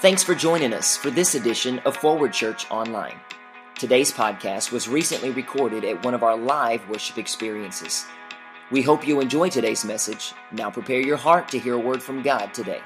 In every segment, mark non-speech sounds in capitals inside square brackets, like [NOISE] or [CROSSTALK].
Thanks for joining us for this edition of Forward Church Online. Today's podcast was recently recorded at one of our live worship experiences. We hope you enjoy today's message. Now prepare your heart to hear a word from God today.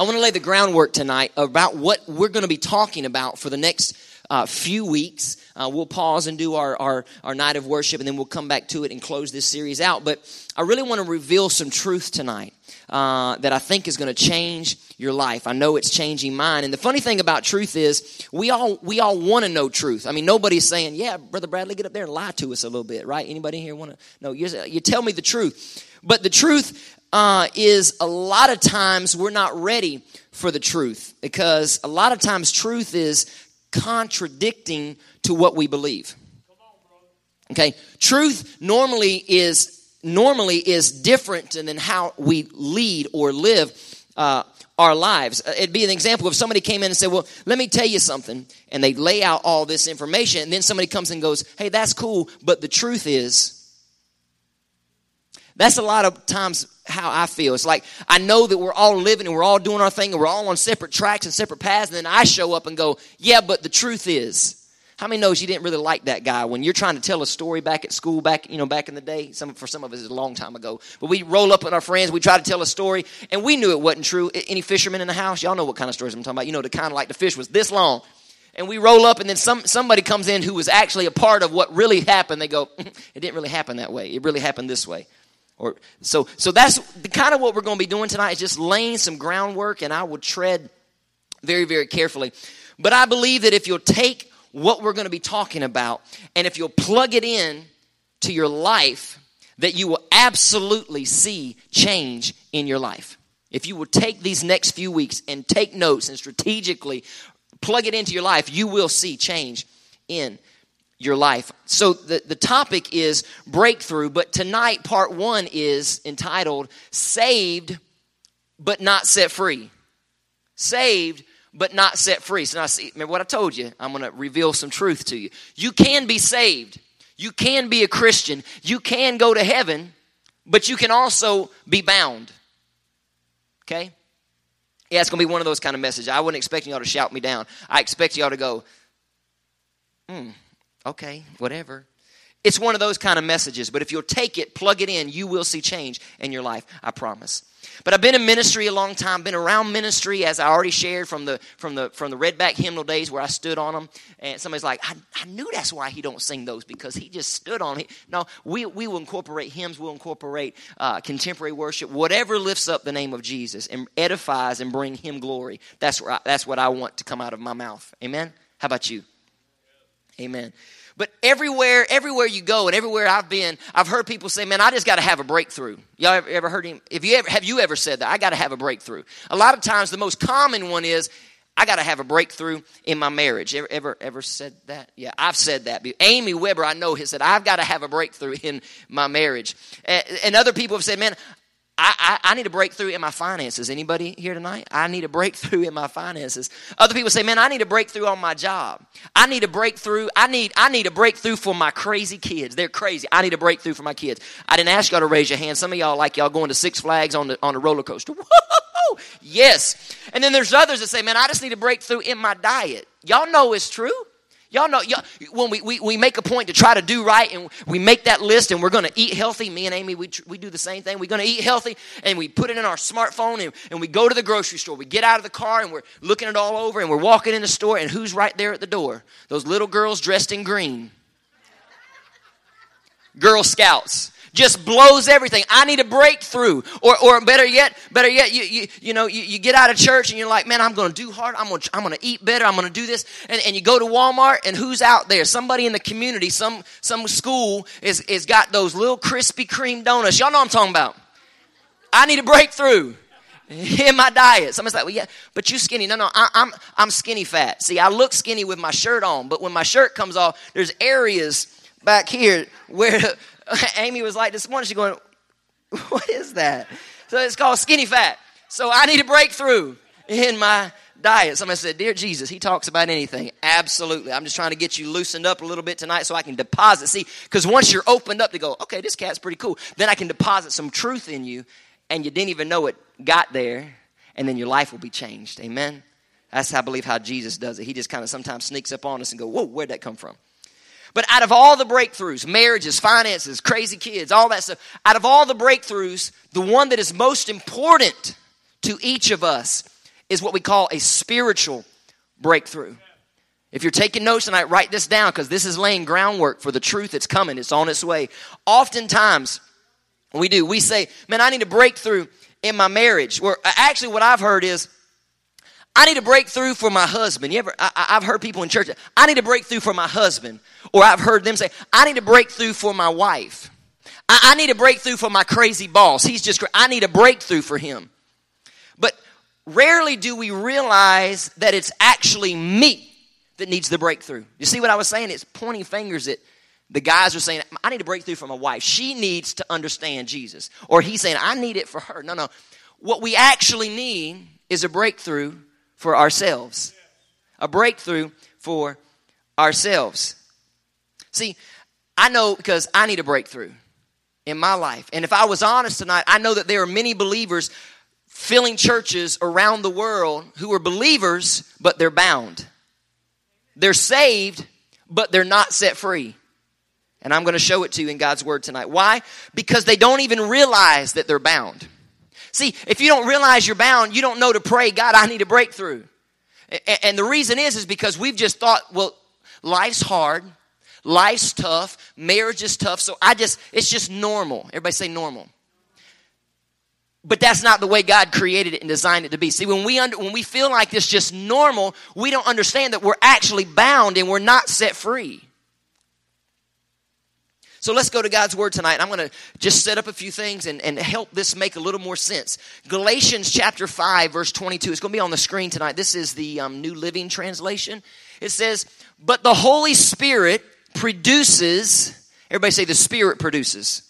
I want to lay the groundwork tonight about what we're going to be talking about for the next uh, few weeks. Uh, we'll pause and do our, our, our night of worship, and then we'll come back to it and close this series out. But I really want to reveal some truth tonight uh, that I think is going to change your life. I know it's changing mine. And the funny thing about truth is, we all we all want to know truth. I mean, nobody's saying, "Yeah, brother Bradley, get up there and lie to us a little bit," right? Anybody here want to? No, you you tell me the truth. But the truth uh, is a lot of times we're not ready for the truth because a lot of times truth is contradicting to what we believe. Okay, truth normally is normally is different than how we lead or live uh, our lives. Uh, it'd be an example if somebody came in and said, "Well, let me tell you something," and they lay out all this information, and then somebody comes and goes, "Hey, that's cool, but the truth is." That's a lot of times how I feel. It's like I know that we're all living and we're all doing our thing and we're all on separate tracks and separate paths, and then I show up and go, Yeah, but the truth is. How many knows you didn't really like that guy when you're trying to tell a story back at school, back you know back in the day? Some for some of us it's a long time ago. But we roll up with our friends, we try to tell a story, and we knew it wasn't true. Any fishermen in the house, y'all know what kind of stories I'm talking about. You know, the kind of like the fish was this long, and we roll up, and then some somebody comes in who was actually a part of what really happened. They go, [LAUGHS] it didn't really happen that way. It really happened this way. Or so so that's kind of what we're going to be doing tonight is just laying some groundwork and I will tread very very carefully. But I believe that if you'll take what we're going to be talking about and if you'll plug it in to your life that you will absolutely see change in your life. If you will take these next few weeks and take notes and strategically plug it into your life, you will see change in your life. So the, the topic is breakthrough, but tonight, part one is entitled Saved but Not Set Free. Saved but not set free. So now, see, remember what I told you? I'm going to reveal some truth to you. You can be saved, you can be a Christian, you can go to heaven, but you can also be bound. Okay? Yeah, it's going to be one of those kind of messages. I wasn't expecting y'all to shout me down. I expect y'all to go, hmm, okay, whatever. It's one of those kind of messages, but if you'll take it, plug it in, you will see change in your life, I promise. But I've been in ministry a long time, been around ministry as I already shared from the from the from the redback hymnal days where I stood on them. And somebody's like, I, I knew that's why he don't sing those because he just stood on it. No, we we will incorporate hymns, we'll incorporate uh, contemporary worship, whatever lifts up the name of Jesus and edifies and bring him glory. That's where I, that's what I want to come out of my mouth. Amen. How about you? Amen. But everywhere, everywhere you go, and everywhere I've been, I've heard people say, "Man, I just got to have a breakthrough." Y'all ever, ever heard him? If you ever have you ever said that? I got to have a breakthrough. A lot of times, the most common one is, "I got to have a breakthrough in my marriage." Ever, ever, ever said that? Yeah, I've said that. Amy Weber, I know, has said, "I've got to have a breakthrough in my marriage," and, and other people have said, "Man, I, I, I, need a breakthrough in my finances. Anybody here tonight? I need a breakthrough in my finances. Other people say, man, I need a breakthrough on my job. I need a breakthrough. I need, I need a breakthrough for my crazy kids. They're crazy. I need a breakthrough for my kids. I didn't ask y'all to raise your hand. Some of y'all like y'all going to Six Flags on the, on a roller coaster. [LAUGHS] Yes. And then there's others that say, man, I just need a breakthrough in my diet. Y'all know it's true. Y'all know, y'all, when we, we, we make a point to try to do right and we make that list and we're going to eat healthy, me and Amy, we, we do the same thing. We're going to eat healthy and we put it in our smartphone and, and we go to the grocery store. We get out of the car and we're looking it all over and we're walking in the store and who's right there at the door? Those little girls dressed in green. Girl Scouts just blows everything. I need a breakthrough. Or, or better yet, better yet, you, you, you know, you, you get out of church and you're like, man, I'm going to do hard. I'm going to, I'm going to eat better. I'm going to do this. And, and you go to Walmart and who's out there? Somebody in the community, some, some school is, is got those little Krispy Kreme donuts. Y'all know what I'm talking about. I need a breakthrough [LAUGHS] in my diet. Somebody's like, well, yeah, but you skinny. No, no, I, I'm, I'm skinny fat. See, I look skinny with my shirt on, but when my shirt comes off, there's areas back here [LAUGHS] where [LAUGHS] Amy was like this morning, she's going, [LAUGHS] What is that? So it's called skinny fat. So I need a breakthrough in my diet. Somebody said, Dear Jesus, he talks about anything. Absolutely. I'm just trying to get you loosened up a little bit tonight so I can deposit. See, because once you're opened up to go, okay, this cat's pretty cool, then I can deposit some truth in you and you didn't even know it got there, and then your life will be changed. Amen. That's how I believe how Jesus does it. He just kind of sometimes sneaks up on us and go, Whoa, where'd that come from? But out of all the breakthroughs, marriages, finances, crazy kids, all that stuff, out of all the breakthroughs, the one that is most important to each of us is what we call a spiritual breakthrough. If you're taking notes tonight, write this down because this is laying groundwork for the truth that's coming. It's on its way. Oftentimes, we do. We say, man, I need a breakthrough in my marriage. Where actually, what I've heard is, I need a breakthrough for my husband. You ever? I, have heard people in church. I need a breakthrough for my husband, or I've heard them say, "I need a breakthrough for my wife. I, I need a breakthrough for my crazy boss. He's just. I need a breakthrough for him." But rarely do we realize that it's actually me that needs the breakthrough. You see what I was saying? It's pointing fingers at the guys are saying, I need a breakthrough for my wife. She needs to understand Jesus. Or he's saying, I need it for her. No, no. What we actually need is a breakthrough for ourselves. A breakthrough for ourselves. See, I know because I need a breakthrough in my life. And if I was honest tonight, I know that there are many believers filling churches around the world who are believers, but they're bound. They're saved, but they're not set free. And I'm going to show it to you in God's Word tonight. Why? Because they don't even realize that they're bound. See, if you don't realize you're bound, you don't know to pray, God, I need a breakthrough. And the reason is, is because we've just thought, well, life's hard, life's tough, marriage is tough, so I just, it's just normal. Everybody say normal. But that's not the way God created it and designed it to be. See, when we under, when we feel like it's just normal, we don't understand that we're actually bound and we're not set free. So let's go to God's Word tonight. I'm going to just set up a few things and, and help this make a little more sense. Galatians chapter 5, verse 22. It's going to be on the screen tonight. This is the um, New Living Translation. It says, But the Holy Spirit produces, everybody say, the Spirit produces.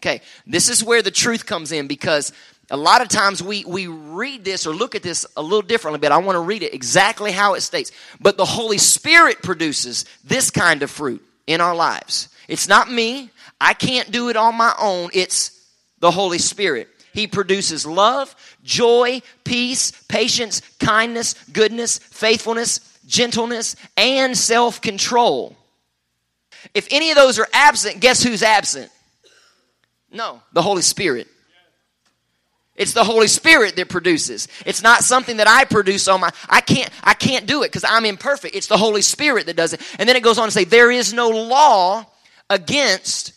Okay, this is where the truth comes in because a lot of times we, we read this or look at this a little differently, but I want to read it exactly how it states. But the Holy Spirit produces this kind of fruit in our lives. It's not me. I can't do it on my own. It's the Holy Spirit. He produces love, joy, peace, patience, kindness, goodness, faithfulness, gentleness, and self control. If any of those are absent, guess who's absent? No, the Holy Spirit. It's the Holy Spirit that produces. It's not something that I produce on my I can't I can't do it because I'm imperfect. It's the Holy Spirit that does it. And then it goes on to say there is no law against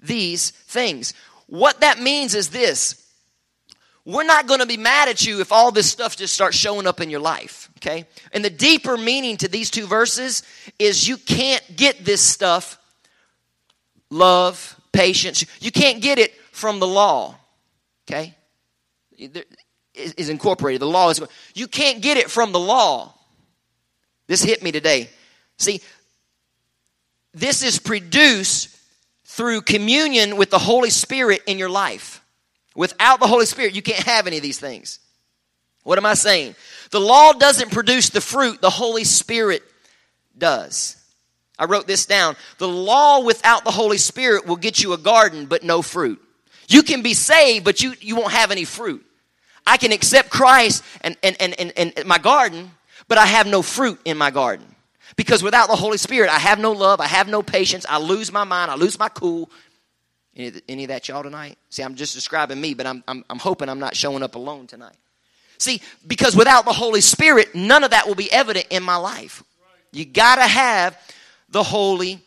these things. What that means is this. We're not going to be mad at you if all this stuff just starts showing up in your life, okay? And the deeper meaning to these two verses is you can't get this stuff love, patience. You can't get it from the law, okay? Is incorporated. The law is you can't get it from the law. This hit me today. See, this is produced through communion with the Holy Spirit in your life. Without the Holy Spirit, you can't have any of these things. What am I saying? The law doesn't produce the fruit, the Holy Spirit does. I wrote this down. The law without the Holy Spirit will get you a garden, but no fruit. You can be saved, but you, you won't have any fruit. I can accept Christ and, and, and, and, and my garden, but I have no fruit in my garden. Because without the Holy Spirit, I have no love, I have no patience, I lose my mind, I lose my cool. Any, any of that, y'all, tonight? See, I'm just describing me, but I'm, I'm, I'm hoping I'm not showing up alone tonight. See, because without the Holy Spirit, none of that will be evident in my life. You got to have the Holy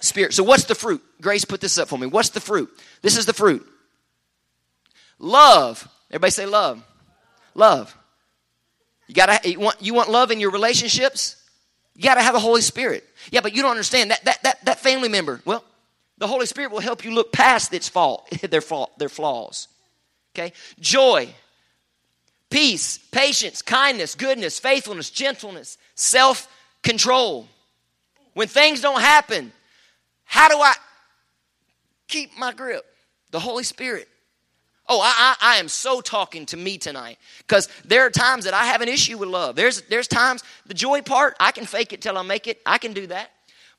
Spirit. So, what's the fruit? Grace, put this up for me. What's the fruit? This is the fruit. Love. Everybody say love. Love. You got to you want you want love in your relationships? You got to have the Holy Spirit. Yeah, but you don't understand that, that, that, that family member. Well, the Holy Spirit will help you look past its fault, [LAUGHS] their fault, their flaws. Okay? Joy, peace, patience, kindness, goodness, faithfulness, gentleness, self-control. When things don't happen, how do I keep my grip? The Holy Spirit. Oh, I, I, I am so talking to me tonight because there are times that I have an issue with love. There's, there's times, the joy part, I can fake it till I make it. I can do that.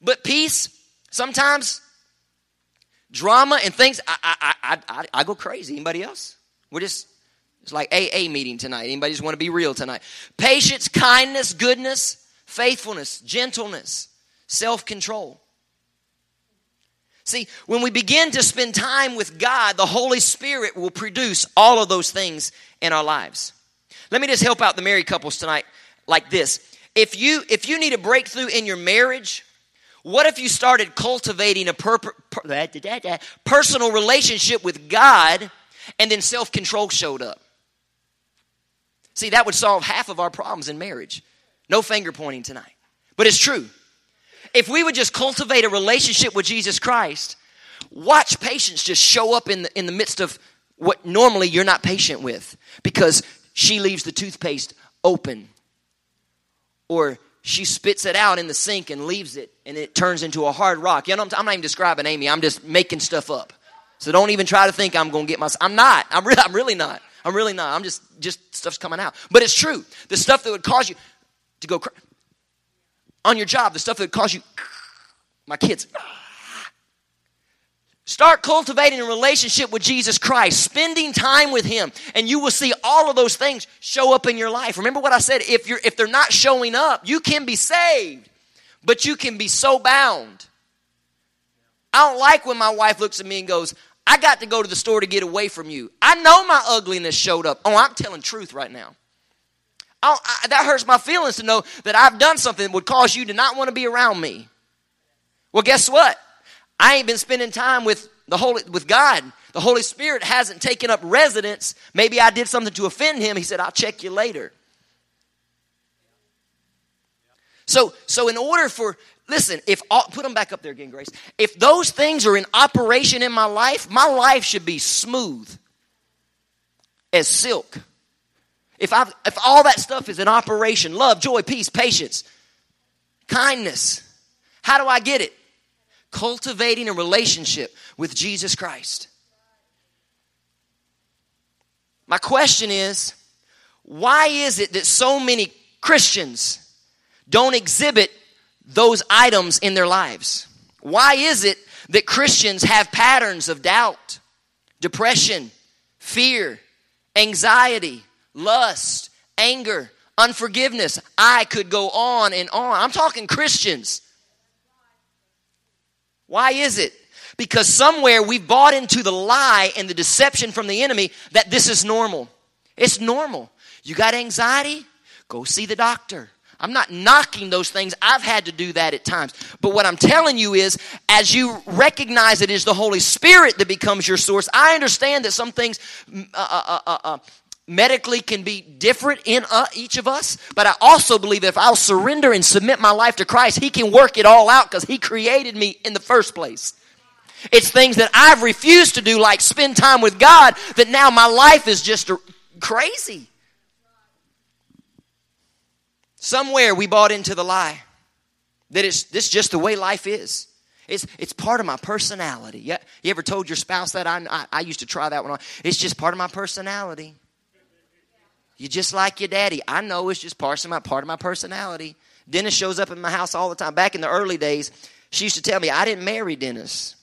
But peace, sometimes drama and things, I, I, I, I, I go crazy. Anybody else? We're just, it's like AA meeting tonight. Anybody just want to be real tonight? Patience, kindness, goodness, faithfulness, gentleness, self control. See, when we begin to spend time with God, the Holy Spirit will produce all of those things in our lives. Let me just help out the married couples tonight like this. If you if you need a breakthrough in your marriage, what if you started cultivating a per, per, personal relationship with God and then self-control showed up? See, that would solve half of our problems in marriage. No finger pointing tonight. But it's true. If we would just cultivate a relationship with Jesus Christ, watch patience just show up in the, in the midst of what normally you're not patient with because she leaves the toothpaste open or she spits it out in the sink and leaves it and it turns into a hard rock. You know, I'm, I'm not even describing Amy, I'm just making stuff up. So don't even try to think I'm going to get my. I'm not. I'm really, I'm really not. I'm really not. I'm just, just stuff's coming out. But it's true. The stuff that would cause you to go on your job, the stuff that cause you, my kids. Start cultivating a relationship with Jesus Christ, spending time with Him, and you will see all of those things show up in your life. Remember what I said? If you're if they're not showing up, you can be saved, but you can be so bound. I don't like when my wife looks at me and goes, I got to go to the store to get away from you. I know my ugliness showed up. Oh, I'm telling truth right now. I, that hurts my feelings to know that I've done something that would cause you to not want to be around me. Well, guess what? I ain't been spending time with the Holy with God. The Holy Spirit hasn't taken up residence. Maybe I did something to offend him. He said, "I'll check you later." So, so in order for listen, if all, put them back up there again, Grace. If those things are in operation in my life, my life should be smooth as silk. If, i if all that stuff is in operation love, joy, peace, patience, kindness how do I get it? Cultivating a relationship with Jesus Christ. My question is why is it that so many Christians don't exhibit those items in their lives? Why is it that Christians have patterns of doubt, depression, fear, anxiety, lust, anger, unforgiveness. I could go on and on. I'm talking Christians. Why is it? Because somewhere we've bought into the lie and the deception from the enemy that this is normal. It's normal. You got anxiety? Go see the doctor. I'm not knocking those things. I've had to do that at times. But what I'm telling you is, as you recognize it is the Holy Spirit that becomes your source, I understand that some things uh, uh, uh, uh medically can be different in uh, each of us, but I also believe if I'll surrender and submit my life to Christ, He can work it all out because He created me in the first place. It's things that I've refused to do, like spend time with God, that now my life is just crazy. Somewhere we bought into the lie that it's this just the way life is. It's, it's part of my personality. You, you ever told your spouse that? I, I, I used to try that one on. It's just part of my personality. You're just like your daddy. I know it's just part of my part of my personality. Dennis shows up in my house all the time. Back in the early days, she used to tell me I didn't marry Dennis.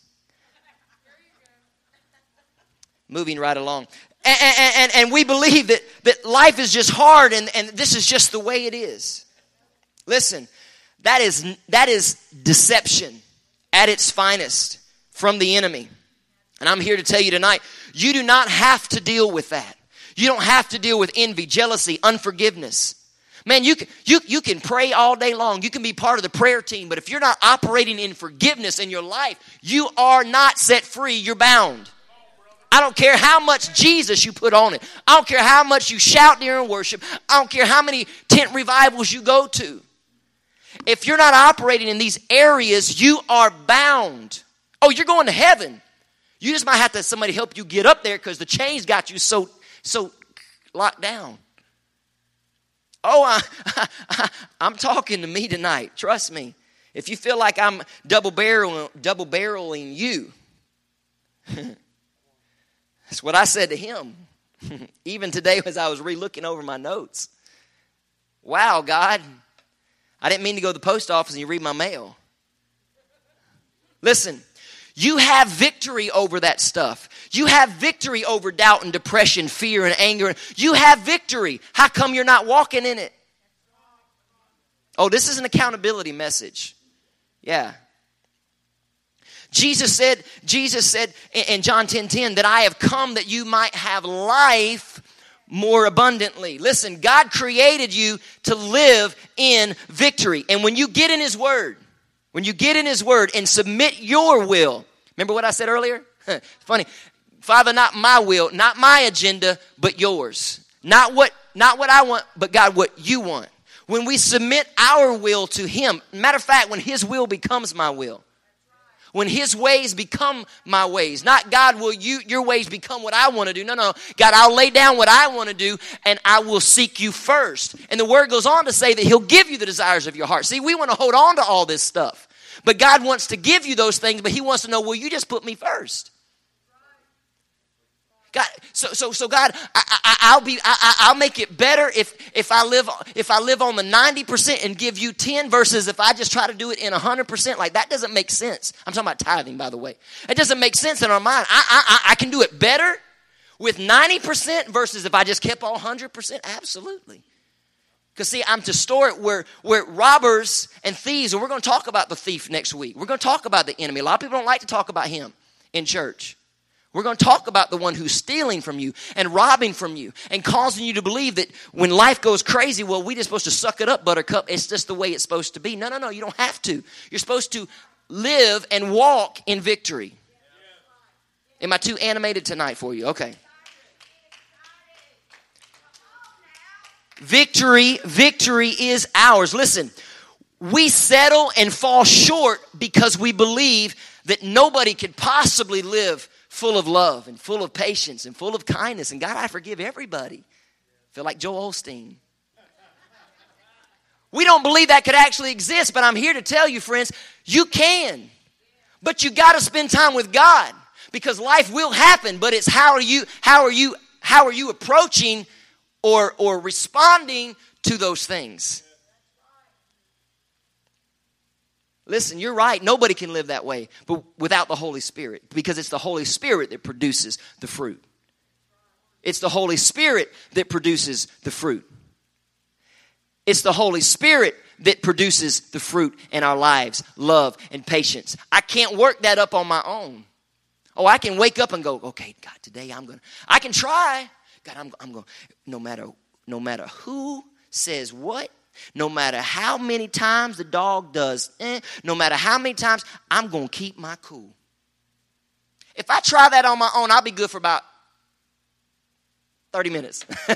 Moving right along. And, and, and, we believe that, that life is just hard and, and this is just the way it is. Listen, that is, that is deception at its finest from the enemy. And I'm here to tell you tonight, you do not have to deal with that. You don't have to deal with envy, jealousy, unforgiveness. Man, you can, you, you can pray all day long. You can be part of the prayer team, but if you're not operating in forgiveness in your life, you are not set free. You're bound. I don't care how much Jesus you put on it. I don't care how much you shout during worship. I don't care how many tent revivals you go to. If you're not operating in these areas, you are bound. Oh, you're going to heaven. You just might have to somebody help you get up there because the chains got you so so locked down. Oh, I, [LAUGHS] I, am talking to me tonight. Trust me. If you feel like I'm double barreling, double barreling you, [LAUGHS] That's what I said to him. [LAUGHS] Even today, as I was re looking over my notes. Wow, God, I didn't mean to go to the post office and you read my mail. Listen, you have victory over that stuff. You have victory over doubt and depression, fear and anger. You have victory. How come you're not walking in it? Oh, this is an accountability message. Yeah. Jesus said, Jesus said in John 10 10 that I have come that you might have life more abundantly. Listen, God created you to live in victory. And when you get in His Word, when you get in His Word and submit your will, remember what I said earlier? [LAUGHS] Funny. Father, not my will, not my agenda, but yours. Not what, not what I want, but God, what you want. When we submit our will to Him, matter of fact, when His will becomes my will, when his ways become my ways not god will you your ways become what i want to do. No no. God i'll lay down what i want to do and i will seek you first. And the word goes on to say that he'll give you the desires of your heart. See we want to hold on to all this stuff but god wants to give you those things but he wants to know will you just put me first God, so so so God, I, will be I, will make it better if if I live if I live on the ninety percent and give you ten versus if I just try to do it in hundred percent. Like that doesn't make sense. I'm talking about tithing, by the way. It doesn't make sense in our mind. I I, I can do it better with ninety percent versus if I just kept all hundred percent. Absolutely. Because see, I'm to store it where where robbers and thieves, and we're going to talk about the thief next week. We're going to talk about the enemy. A lot of people don't like to talk about him in church. We're going to talk about the one who's stealing from you and robbing from you and causing you to believe that when life goes crazy, well, we're just supposed to suck it up, buttercup. It's just the way it's supposed to be. No, no, no, you don't have to. You're supposed to live and walk in victory. Am I too animated tonight for you? Okay. Victory, victory is ours. Listen, we settle and fall short because we believe that nobody could possibly live full of love and full of patience and full of kindness. And God, I forgive everybody. feel like Joel Osteen. We don't believe that could actually exist, but I'm here to tell you, friends, you can. But you got to spend time with God because life will happen, but it's how are you how are you how are you approaching or or responding to those things? Listen, you're right. Nobody can live that way but without the Holy Spirit because it's the Holy Spirit that produces the fruit. It's the Holy Spirit that produces the fruit. It's the Holy Spirit that produces the fruit in our lives love and patience. I can't work that up on my own. Oh, I can wake up and go, okay, God, today I'm going to, I can try. God, I'm, I'm going, no matter, no matter who says what, no matter how many times the dog does, eh, no matter how many times, I'm going to keep my cool. If I try that on my own, I'll be good for about 30 minutes. [LAUGHS]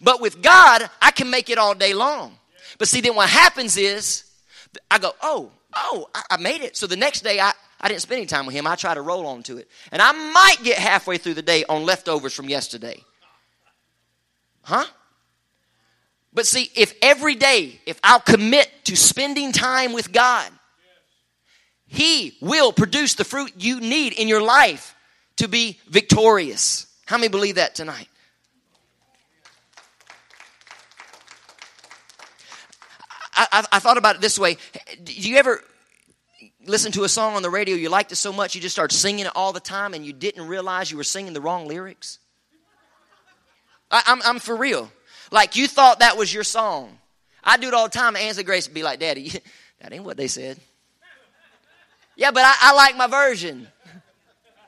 but with God, I can make it all day long. But see, then what happens is, I go, oh, oh, I, made it. So the next day, I, I didn't spend any time with him. I try to roll on to it. And I might get halfway through the day on leftovers from yesterday. Huh? But see, if every day, if I'll commit to spending time with God, He will produce the fruit you need in your life to be victorious. How many believe that tonight? I, I, I, thought about it this way. Do you ever listen to a song on the radio, you liked it so much you just start singing it all the time and you didn't realize you were singing the wrong lyrics? I, I'm, I'm for real. Like you thought that was your song. I do it all the time. Ansley Grace would be like, Daddy, [LAUGHS] that ain't what they said. Yeah, but I, I like my version.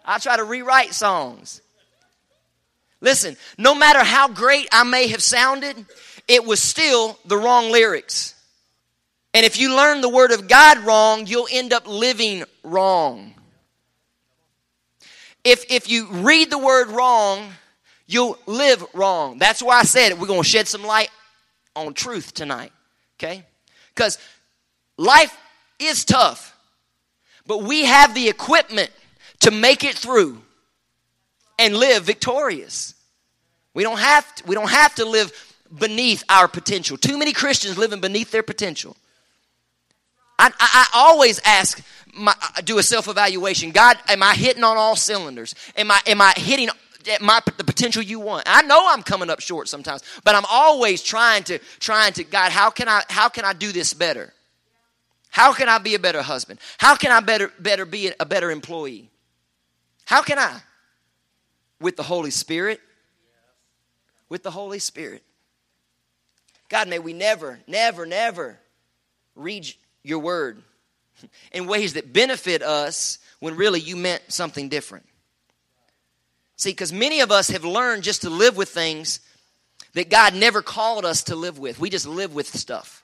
I try to rewrite songs. Listen, no matter how great I may have sounded, it was still the wrong lyrics. And if you learn the Word of God wrong, you'll end up living wrong. If, if you read the Word wrong, you'll live wrong. That's why I said we're going to shed some light on truth tonight. Okay? Because life is tough, but we have the equipment to make it through and live victorious. We don't have to, we don't have to live beneath our potential. Too many Christians living beneath their potential. I, I, I always ask, my, do a self evaluation. God, am I hitting on all cylinders? Am I, am I hitting my, the potential you want? I know I'm coming up short sometimes, but I'm always trying to, trying to, God, how can I, how can I do this better? How can I be a better husband? How can I better, better be a better employee? How can I? With the Holy Spirit. With the Holy Spirit. God, may we never, never, never read your word [LAUGHS] in ways that benefit us when really you meant something different. See, because many of us have learned just to live with things that God never called us to live with. We just live with stuff.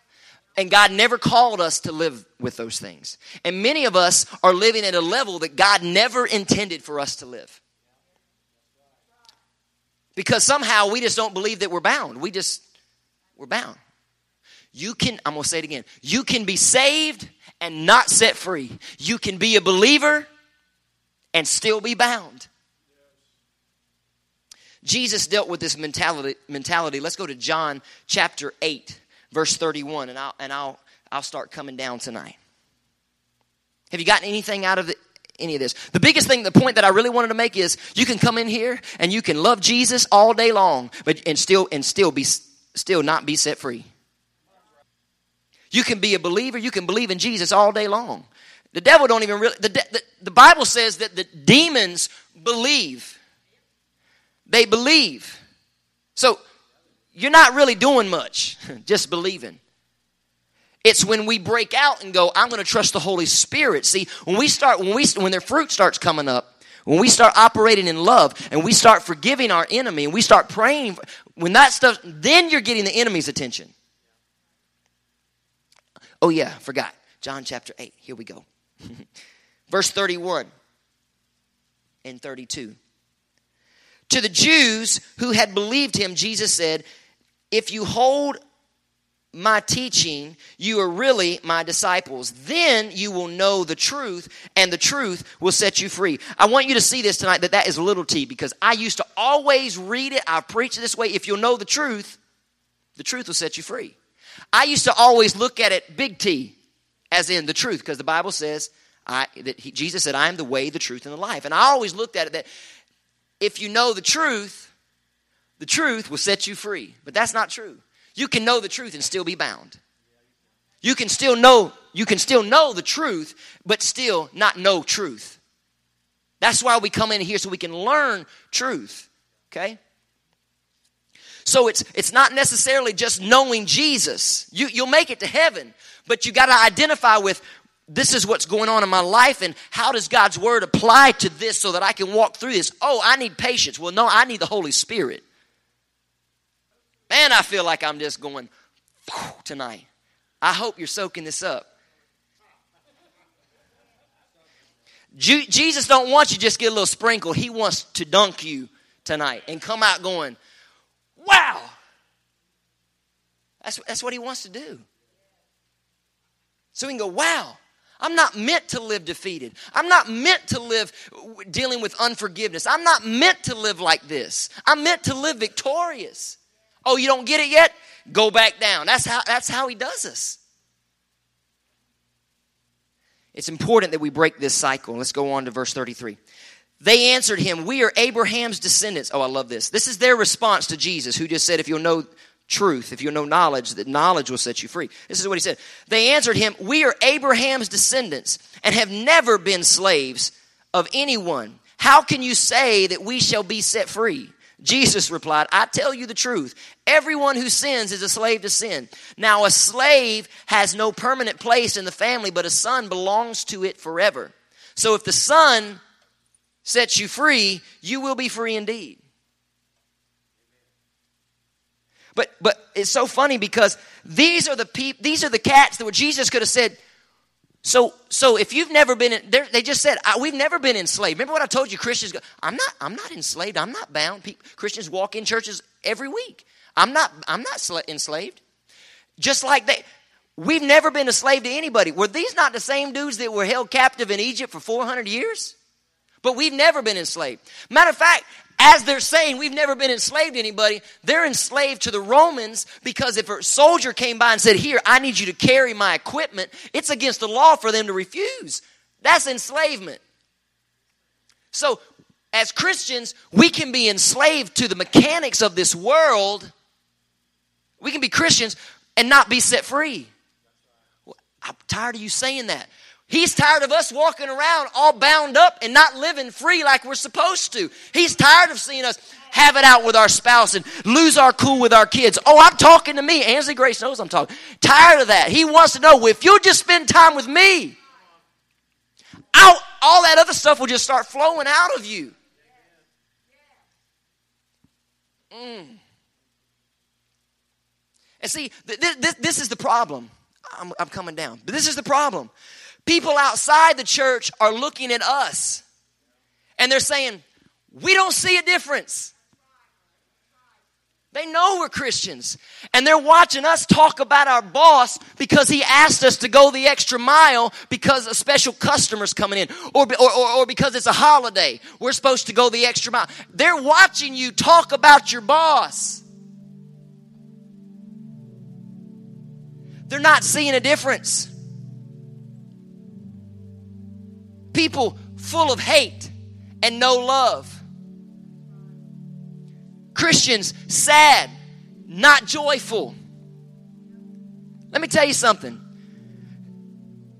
And God never called us to live with those things. And many of us are living at a level that God never intended for us to live. Because somehow we just don't believe that we're bound. We just, we're bound. You can, I'm to say it again. You can be saved and not set free. You can be a believer and still be bound. Jesus dealt with this mentality. mentality. Let's go to John chapter 8 verse 31, and I'll, and I'll, I'll start coming down tonight. Have you gotten anything out of the, any of this? The biggest thing, the point that I really wanted to make is you can come in here and you can love Jesus all day long, but and still and still be still not be set free. You can be a believer, you can believe in Jesus all day long. The devil don't even really the, the, the Bible says that the demons believe. They believe. So you're not really doing much, [LAUGHS] just believing. It's when we break out and go, I'm going to trust the Holy Spirit. See, when we start, when we, when their fruit starts coming up, when we start operating in love and we start forgiving our enemy and we start praying, when that stuff, then you're getting the enemy's attention. Oh, yeah, forgot. John chapter 8. Here we go. [LAUGHS] Verse 31 and 32. To the Jews who had believed him, Jesus said, if you hold my teaching, you are really my disciples. Then you will know the truth, and the truth will set you free. I want you to see this tonight that that is little t because I used to always read it. I preach it this way. If you'll know the truth, the truth will set you free. I used to always look at it big T, as in the truth, because the Bible says I, that he, Jesus said, "I am the way, the truth, and the life." And I always looked at it that if you know the truth, the truth will set you free. But that's not true. You can know the truth and still be bound. You can still know, you can still know the truth, but still not know truth. That's why we come in here so we can learn truth. Okay? So it's it's not necessarily just knowing Jesus. You you'll make it to heaven, but you got to identify with this is what's going on in my life and how does God's word apply to this so that I can walk through this? Oh, I need patience. Well, no, I need the Holy Spirit. Man, I feel like I'm just going tonight. I hope you're soaking this up. Jesus don't want you just get a little sprinkle. He wants to dunk you tonight and come out going, wow. That's, that's what he wants to do. So we can go, wow. I'm not meant to live defeated. I'm not meant to live dealing with unforgiveness. I'm not meant to live like this. I'm meant to live victorious. Oh, you don't get it yet? Go back down. That's how, that's how he does us. It's important that we break this cycle. Let's go on to verse 33. They answered him, We are Abraham's descendants. Oh, I love this. This is their response to Jesus, who just said, If you'll know truth, if you'll know knowledge, that knowledge will set you free. This is what he said. They answered him, We are Abraham's descendants and have never been slaves of anyone. How can you say that we shall be set free? Jesus replied, I tell you the truth. Everyone who sins is a slave to sin. Now, a slave has no permanent place in the family, but a son belongs to it forever. So if the son sets you free, you will be free indeed. But but it's so funny because these are the peop, these are the cats that were Jesus could have said, so, so if you've never been, in, they just said we've never been enslaved. Remember what I told you? Christians go, I'm not, I'm not enslaved. I'm not bound. People, Christians walk in churches every week. I'm not, I'm not enslaved. Just like they, we've never been a slave to anybody. Were these not the same dudes that were held captive in Egypt for 400 years? But we've never been enslaved. Matter of fact, as they're saying we've never been enslaved to anybody, they're enslaved to the Romans because if a soldier came by and said, Here, I need you to carry my equipment, it's against the law for them to refuse. That's enslavement. So, as Christians, we can be enslaved to the mechanics of this world. We can be Christians and not be set free. I'm tired of you saying that. He's tired of us walking around all bound up and not living free like we're supposed to. He's tired of seeing us have it out with our spouse and lose our cool with our kids. Oh, I'm talking to me. Ansley Grace knows I'm talking. Tired of that. He wants to know if you'll just spend time with me, I'll, all that other stuff will just start flowing out of you. Mm. And see, th- th- this is the problem. I'm, I'm coming down. But this is the problem. People outside the church are looking at us and they're saying, We don't see a difference. They know we're Christians. And they're watching us talk about our boss because he asked us to go the extra mile because a special customer's coming in or, or, or, or, because it's a holiday. We're supposed to go the extra mile. They're watching you talk about your boss. They're not seeing a difference. People full of hate and no love. Christians sad, not joyful. Let me tell you something.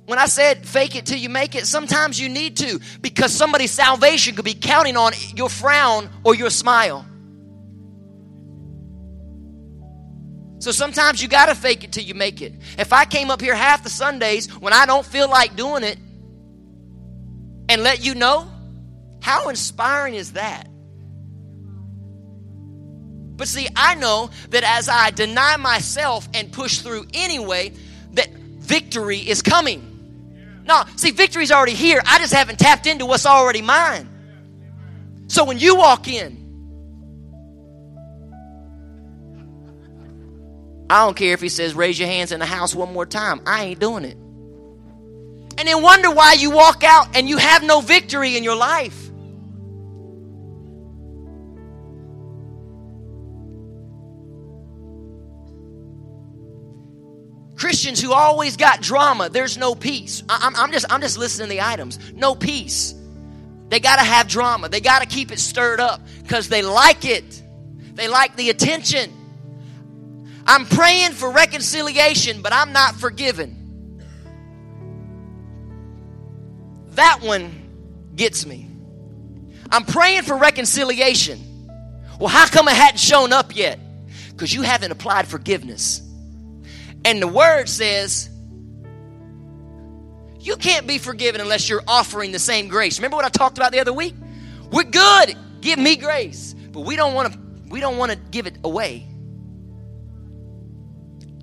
When I said fake it till you make it, sometimes you need to because somebody's salvation could be counting on your frown or your smile. So sometimes you got to fake it till you make it. If I came up here half the Sundays when I don't feel like doing it, and let you know? How inspiring is that? But see, I know that as I deny myself and push through anyway, that victory is coming. No, see, victory's already here. I just haven't tapped into what's already mine. So when you walk in, I don't care if he says, raise your hands in the house one more time. I ain't doing it and then wonder why you walk out and you have no victory in your life. Christians who always got drama, there's no peace. I'm, I'm, just, I'm just listing the items. No peace. They got to have drama. They got to keep it stirred up because they like it. They like the attention. I'm praying for reconciliation, but I'm not forgiven. That one gets me. I'm praying for reconciliation. Well, how come it hadn't shown up yet? Because you haven't applied forgiveness. And the word says, you can't be forgiven unless you're offering the same grace. Remember what I talked about the other week? We're good. Give me grace. But we don't want to we don't want to give it away.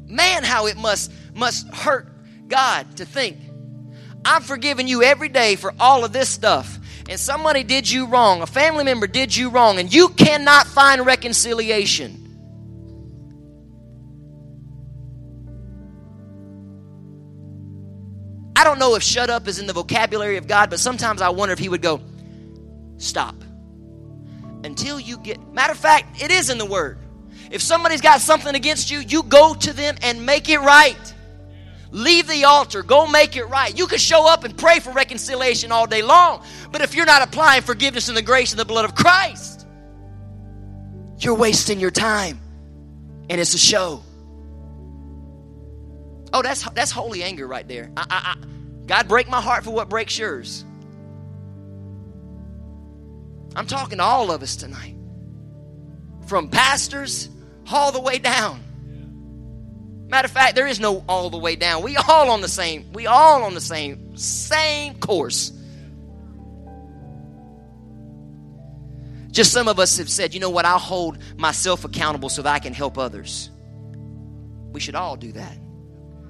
Man, how it must must hurt God to think I'm forgiving you every day for all of this stuff. And somebody did you wrong, a family member did you wrong, and you cannot find reconciliation. I don't know if shut up is in the vocabulary of God, but sometimes I wonder if He would go, stop. Until you get, matter of fact, it is in the Word. If somebody's got something against you, you go to them and make it right. Leave the altar. Go make it right. You can show up and pray for reconciliation all day long, but if you're not applying forgiveness and the grace and the blood of Christ, you're wasting your time. And it's a show. Oh, that's that's holy anger right there. I, I, I, God, break my heart for what breaks yours. I'm talking to all of us tonight, from pastors all the way down. Matter of fact, there is no all the way down. We all on the same, we all on the same, same course. Just some of us have said, you know what, I'll hold myself accountable so that I can help others. We should all do that.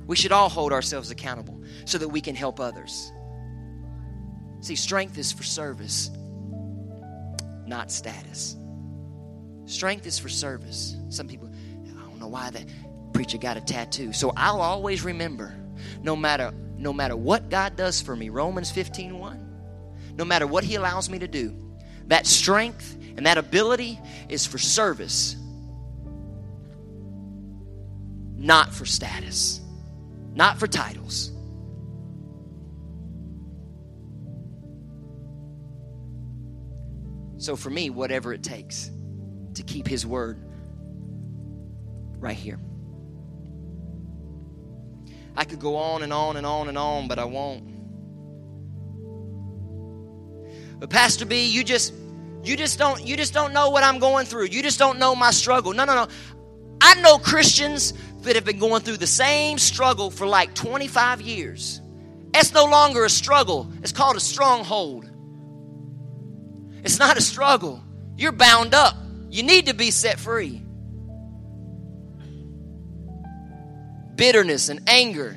We should all hold ourselves accountable so that we can help others. See, strength is for service, not status. Strength is for service. Some people, I don't know why that preacher got a tattoo. So I'll always remember, no matter no matter what God does for me, Romans 15 1, no matter what He allows me to do, that strength And that ability is for service, not for status, not for titles. So for me, whatever it takes to keep His word right here. I could go on and on and on and on, but I won't. But Pastor B, you just you just don't you just don't know what I'm going through. You just don't know my struggle. No, no, no. I know Christians that have been going through the same struggle for like 25 years. It's no longer a struggle. It's called a stronghold. It's not a struggle. You're bound up. You need to be set free. Bitterness and anger,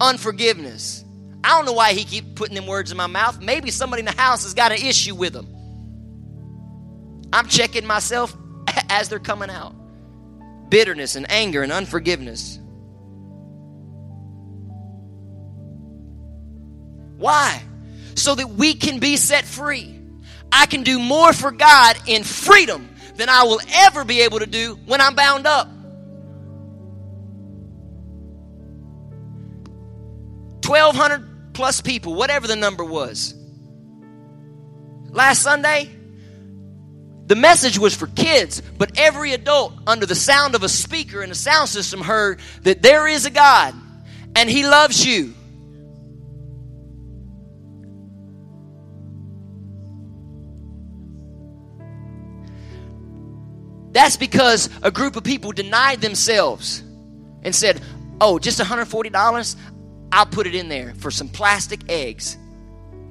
unforgiveness. I don't know why he keep putting them words in my mouth. Maybe somebody in the house has got an issue with them. I'm checking myself [LAUGHS] as they're coming out. Bitterness and anger and unforgiveness. Why? So that we can be set free. I can do more for God in freedom than I will ever be able to do when I'm bound up. 1,200 plus people, whatever the number was. Last Sunday, the message was for kids, but every adult under the sound of a speaker in a sound system heard that there is a God and He loves you. That's because a group of people denied themselves and said, Oh, just $140? I'll put it in there for some plastic eggs.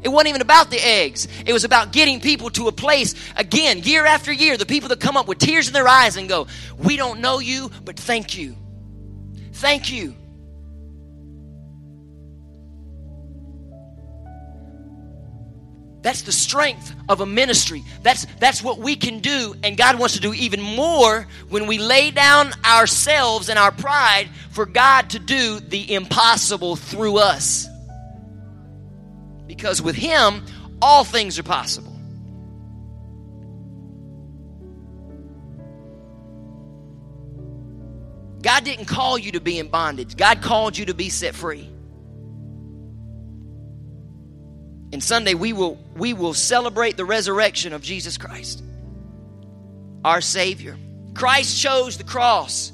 It wasn't even about the eggs. It was about getting people to a place, again, year after year, the people that come up with tears in their eyes and go, We don't know you, but thank you. Thank you. That's the strength of a ministry. That's, that's what we can do, and God wants to do even more when we lay down ourselves and our pride for God to do the impossible through us. Because with Him, all things are possible. God didn't call you to be in bondage, God called you to be set free. And Sunday we will we will celebrate the resurrection of Jesus Christ. Our Savior. Christ chose the cross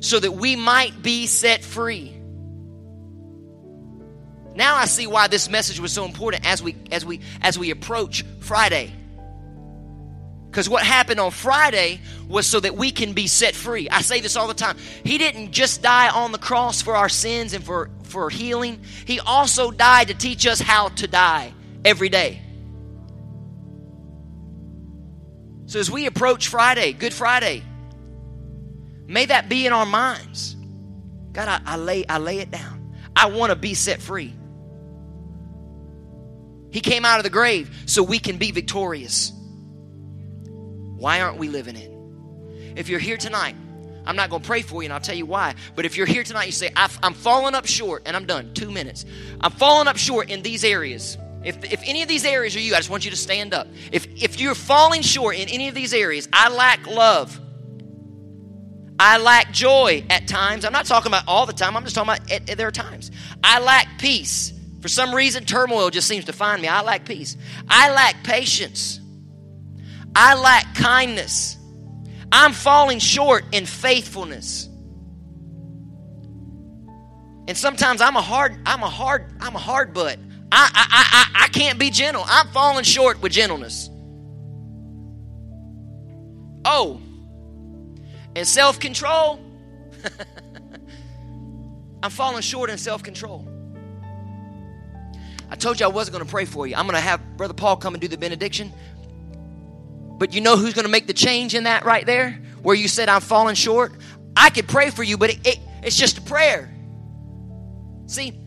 so that we might be set free. Now I see why this message was so important as we as we as we approach Friday. Because what happened on Friday was so that we can be set free. I say this all the time. He didn't just die on the cross for our sins and for, for healing, He also died to teach us how to die every day. So as we approach Friday, Good Friday, may that be in our minds. God, I, I lay, I lay it down. I want to be set free. He came out of the grave so we can be victorious. Why aren't we living it? If you're here tonight, I'm not going to pray for you and I'll tell you why. But if you're here tonight, you say, I'm falling up short, and I'm done, two minutes. I'm falling up short in these areas. If, if any of these areas are you, I just want you to stand up. If, if you're falling short in any of these areas, I lack love. I lack joy at times. I'm not talking about all the time, I'm just talking about at, at there are times. I lack peace. For some reason, turmoil just seems to find me. I lack peace. I lack patience. I lack kindness. I'm falling short in faithfulness. And sometimes I'm a hard, I'm a hard, I'm a hard butt. I, I, I, I can't be gentle. I'm falling short with gentleness. Oh, and self control. [LAUGHS] I'm falling short in self control. I told you I wasn't going to pray for you. I'm going to have Brother Paul come and do the benediction. But you know who's going to make the change in that right there? Where you said, I'm falling short? I could pray for you, but it, it, it's just a prayer. See,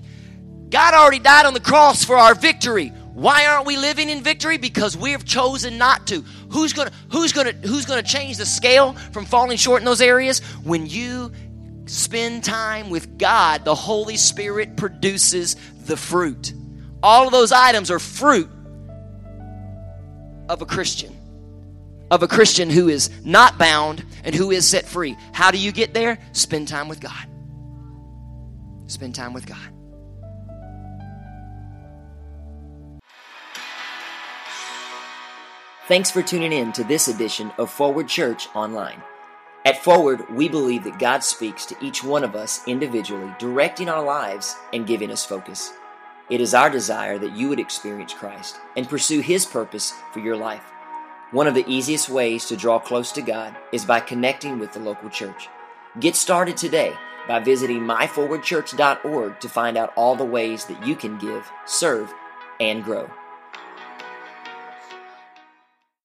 God already died on the cross for our victory. Why aren't we living in victory? Because we have chosen not to. Who's gonna who's gonna who's gonna change the scale from falling short in those areas? When you spend time with God, the Holy Spirit produces the fruit. All of those items are fruit of a Christian. of a Christian who is not bound and who is set free. How do you get there? Spend time with God. Spend time with God. Thanks for tuning in to this edition of Forward Church Online. At Forward, we believe that God speaks to each one of us individually, directing our lives and giving us focus. It is our desire that you would experience Christ and pursue His purpose for your life. One of the easiest ways to draw close to God is by connecting with the local church. Get started today by visiting myforwardchurch.org to find out all the ways that you can give, serve, and grow.